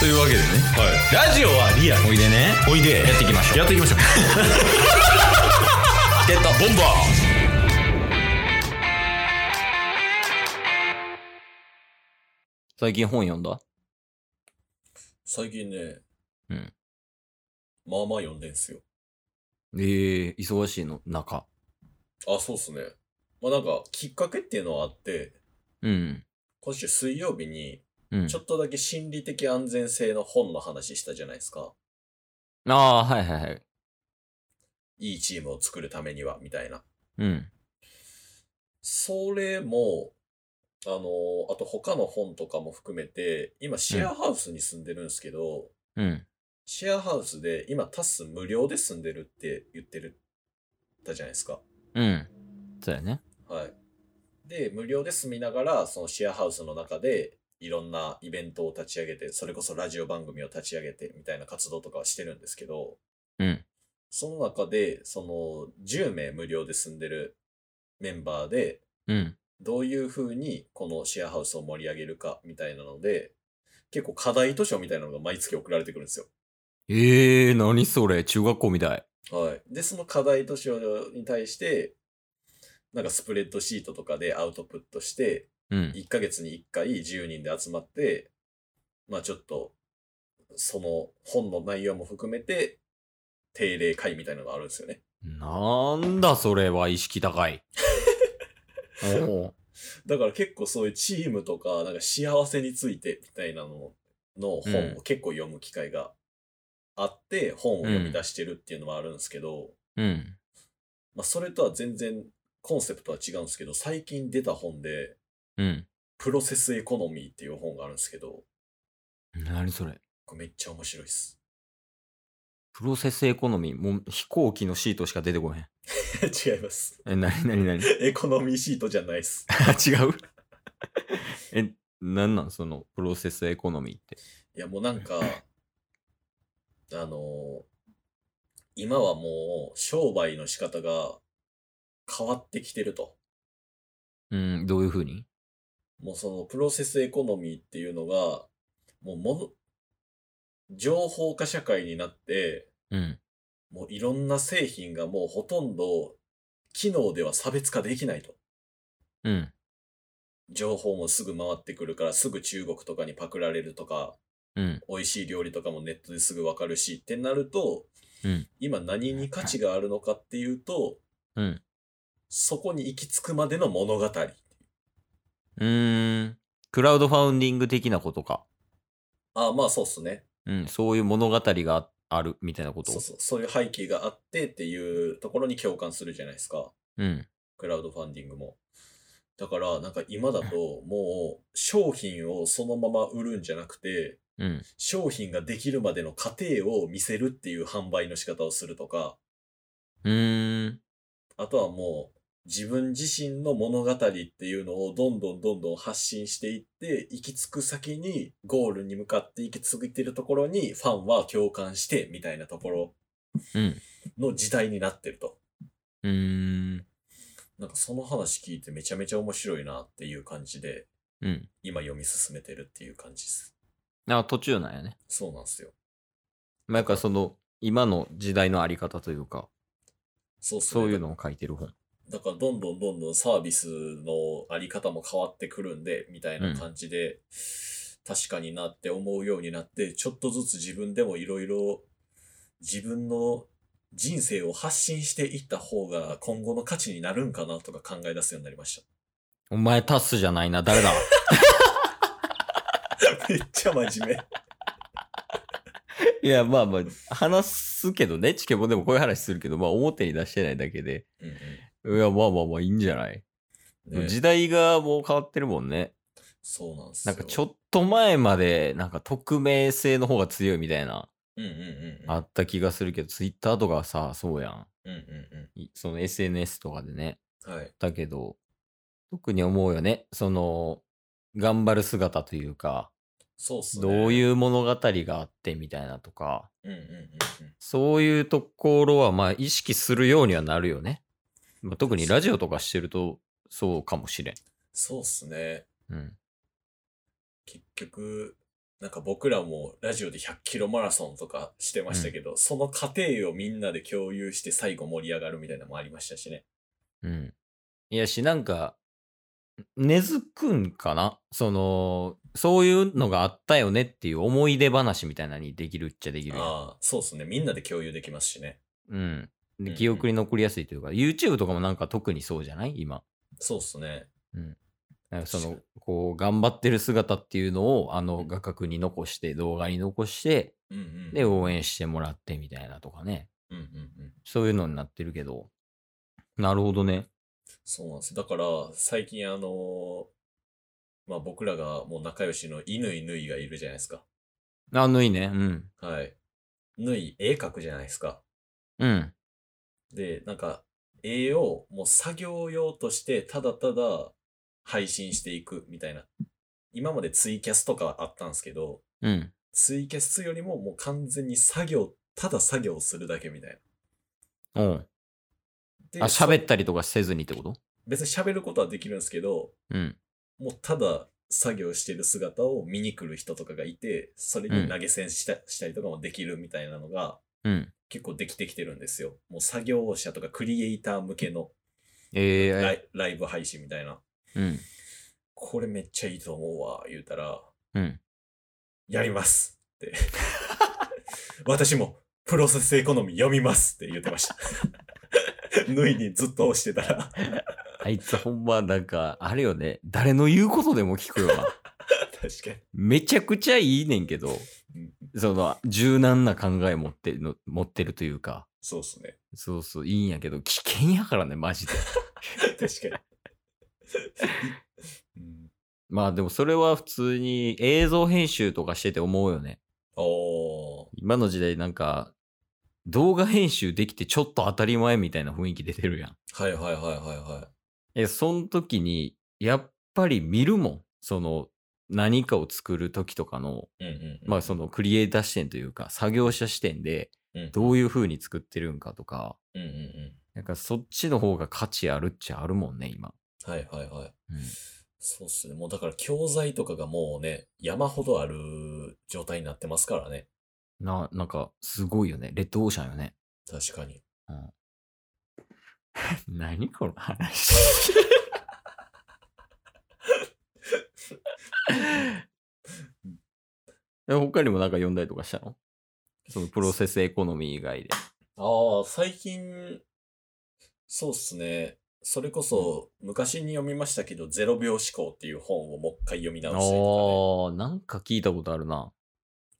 というわけでねはい。ラジオはリアル。おいでねおいで。やっていきましょうやっていきましょう。ゲットボンバ最近本読んだ？最近ね、うん。まあまあ読んでんすよ。ええ忙しいの？中あ、そうっすね。まあなんか、きっかけっていうのはあって、うん今週水曜日に、うんちょっとだけ心理的安全性の本の話したじゃないですか。ああはいはいはいいいチームを作るためには、みたいな。うんそれも、あのあと他の本とかも含めて、今シェアハウスに住んでるんですけど、うんシェアハウスで今タス無料で住んでるって言ってる、たじゃないですか。うんそうやねはい。で、無料で住みながら、そのシェアハウスの中で、いろんなイベントを立ち上げて、それこそラジオ番組を立ち上げて、みたいな活動とかはしてるんですけど、うんその中で、その、10名無料で住んでるメンバーで、うんどういう風にこのシェアハウスを盛り上げるか、みたいなので、結構課題図書みたいなのが毎月送られてくるんですよ。ええー、何それ？中学校みたいはい。で、その課題図書に対して、なんかスプレッドシートとかでアウトプットして、うん。1ヶ月に1回10人で集まって、まあちょっと、その本の内容も含めて、定例会みたいなのがあるんですよね。なんだそれは意識高い。おう。だから結構そういうチームとか、なんか幸せについてみたいなのの本を結構読む機会があって、本を読み出してるっていうのもあるんですけど、うん。まあそれとは全然コンセプトは違うんですけど、最近出た本で、うん。プロセスエコノミーっていう本があるんですけど、何それ？これめっちゃ面白いです。プロセスエコノミーもう飛行機のシートしか出てこへん。違います。え何何何エコノミーシートじゃないです。あ違う？えなんなん？そのプロセスエコノミーって。いやもうなんか、あのー今はもう商売の仕方が変わってきてると。うんどういうふうに？もうそのプロセスエコノミーっていうのが、もうもの、情報化社会になって、うん。もういろんな製品がもうほとんど機能では差別化できないと。うん。情報もすぐ回ってくるからすぐ中国とかにパクられるとか、うん。美味しい料理とかもネットですぐわかるしってなると、うん。今何に価値があるのかっていうと、うん。そこに行き着くまでの物語。うーんクラウドファウンディング的なことかああ、まあそうっすね。うんそういう物語がああるみたいなこと？そうそう。そういう背景があってっていうところに共感するじゃないですか。うんクラウドファンディングも。だから、なんか今だともう商品をそのまま売るんじゃなくて、うん商品ができるまでの過程を見せるっていう販売の仕方をするとか、うーんあとはもう自分自身の物語っていうのをどんどんどんどん発信していって、行き着く先にゴールに向かって行き着いてるところにファンは共感してみたいなところうんの時代になってると。うーんなんかその話聞いてめちゃめちゃ面白いなっていう感じで、うん今読み進めてるっていう感じです。あ途中なんやねそうなんですよ。まあなんかその今の時代のあり方というかそうね。そういうのを書いてる本だからどんどんどんどんサービスのあり方も変わってくるんで、みたいな感じで、確かになって思うようになって、ちょっとずつ自分でもいろいろ自分の人生を発信していった方が今後の価値になるんかなとか考え出すようになりましお前タスじゃないな誰だ？た。めっちゃ真面 いやまあまあ話すけどね。チケボンでもこういう話するけどまあ表に出してないだけで。目。うんいやまあまあまあいいんじゃない、うん。ね時代がもう変わってるもんねそうなんですよ。なんかちょっと前までなんか匿名性の方が強いみたいなうんうんうんうん。あった気がするけどツイッターとかさそうやんうんうんいその SNS とかでねうん。はい。だけど特に思うよねその頑張る姿というかそうっすね。。どういうう物語があってみたいなとかうんうんうんうん。そういうところはまあ意識するようにはなるよね、まあ、特にラジオとかしてるとそうかもしれんそうっすね。うん結局、なんか僕らもラジオで100キロマラソンとかしてましたけど、その過程をみんなで共有して最後盛り上がるみたいなのもありましたしね。うん。いやし、なんか、根付くんかな？その、そういうのがあったよねっていう思い出話みたいなのにできるっちゃできる。ああ、そうですね。みんなで共有できますしね。うん。記憶に残りやすいというか、YouTube とかもなんか特にそうじゃない？今。そうっすね。なんかそのこう、頑張ってる姿っていうのを、あの画角に残して、動画に残して、うんうん。で、応援してもらってみたいなとかね。うんうんうん。そういうのになってるけど。なるほどね。そうなんですよ。だから、最近あのまあ僕らがもう仲良しの犬ぬいがいるじゃないですか。あ、ぬいね。うん。はい。ぬい、絵描くじゃないですか。うん。で、なんか、絵をもう作業用としてただただ配信していくみたいな。今までツイキャスとかあったんですけど、うん。ツイキャスよりももう完全に作業、ただ作業するだけみたいな。うん。であ、喋そったりとかせずにってこと？別に喋ることはできるんですけど、うん。もうただ作業してる姿を見に来る人とかがいて、それに投げ銭した,、したりとかもできるみたいなのがうん。結構できてきてるんですよ。もう作業者とかクリエイター向けのええライ,、ライブ配信みたいな。うん。これめっちゃいいと思うわ、言うたら、うん。やりますって。私もプロセスエコノミー読みますって言ってました。縫いにずっと押してたら。あいつほんまなんか、あれよね。誰の言うことでも聞くよな。確かに。めちゃくちゃいいねんけど、うんその、柔軟な考え持ってるの、持ってるというか、そうっすね。そうそう、いいんやけど、危険やからね、マジで。確かに。うん、まあでもそれは普通に映像編集とかしてて思うよね。今の時代なんか、動画編集できてちょっと当たり前みたいな雰囲気出てるやん。はいはいはいはいはえ、その時に、やっぱり見るもん。その、何かを作る時とかの、い。うんうん、うん。まあそのクリエイター視点というか、作業者視点で、うん、どういう風に作ってるんかとか、うんうんうん。なんかそっちの方が価値あるっちゃあるもんね、今。はいはいはい。うん。そうっすね。もうだから教材とかがもうね、山ほどある状態になってますからね。な、なんか、すごいよね。レッドオーシャンよね。確かに。うん。何この話？他にもなんか読んだりとかしたの？そのプロセスエコノミー以外で。ああ、最近、そうっすね。それこそ、昔に読みましたけど、ゼロ秒思考っていう本をもう一回読み直したりとかね。ああ、なんか聞いたことあるな。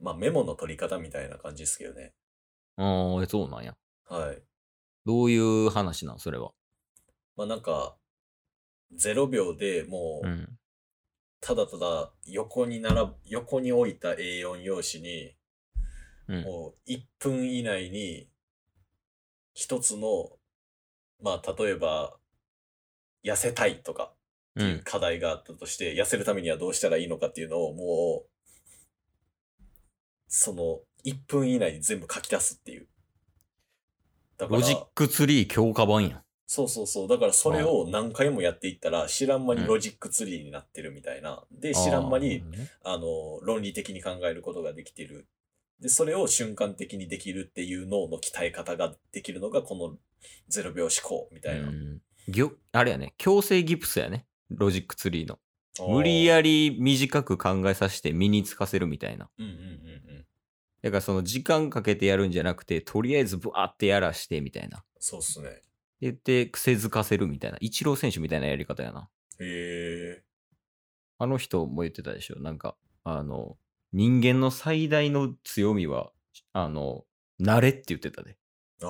まあメモの取り方みたいな感じですけどね。ああ、そうなんや。はい。どういう話なん？それは。まあなんか、0秒でもう、うん。ただただ横に並ぶ、横に置いた A4 用紙に、うん。もう1分以内に、一つの、まあ例えば、痩せたいとかっていう課題があったとして、痩せるためにはどうしたらいいのかっていうのをもう、その1分以内に全部書き出すっていう。だからロジックツリー強化版やん。そうそうそう。だからそれを何回もやっていったら、知らん間にロジックツリーになってるみたいな。で、知らん間に、あの、論理的に考えることができてる。で、それを瞬間的にできるっていう脳の鍛え方ができるのが、この0秒思考みたいな。うんぎょあれやね、強制ギプスやね。ロジックツリーの。無理やり短く考えさせて身につかせるみたいな。うんうんうんうん。だからその時間かけてやるんじゃなくて、とりあえずブワーってやらしてみたいな。そうっすね。言って癖づかせるみたいな。イチロー選手みたいなやり方やな。へえ。あの人も言ってたでしょ。なんか、あの、人間の最大の強みは、あの、慣れって言ってたで。ああ。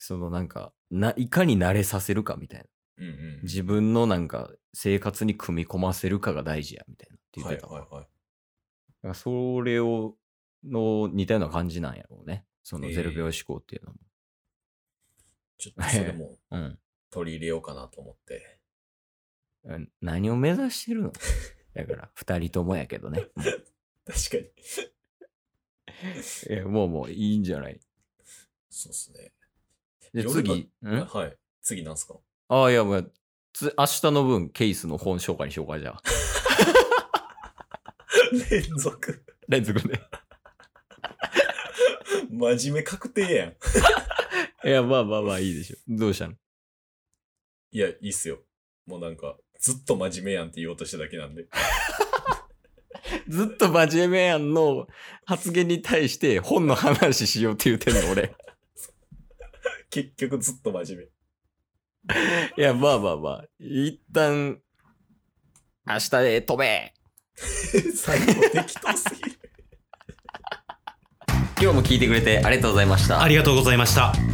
そのなんか、ないかに慣れさせるかみたいな。うんうん。自分のなんか生活に組み込ませるかが大事やみたいなって言ってた。はいはいはい。それを、の似たような感じなんやろうね。そのえーゼロ秒思考っていうのも。ちょっとそれも うん。取り入れようかなと思って。うん何を目指してるの？だから、二人ともやけどね。確かに。えもうもういいんじゃない？そうっすね。で、夜次、はい。次なんすか？ああ、いや、もう、つ明日の分、ケースの本紹介にしようか、じゃあ。連続。連続で。真面目確定やん。いや、まあまあまあいいでしょ。どうしたの？いや、いいっすよ。もうなんか、ずっと真面目やんって言おうとしただけなんで。ずっと真面目やんの発言に対して本の話しようって言うてんの、俺。結局ずっと真面いや、まあまあまあ。一旦、明日で飛べ目。最後適当すぎる。今日も聞いてくれてありがとうございましたあ。りがとうございました。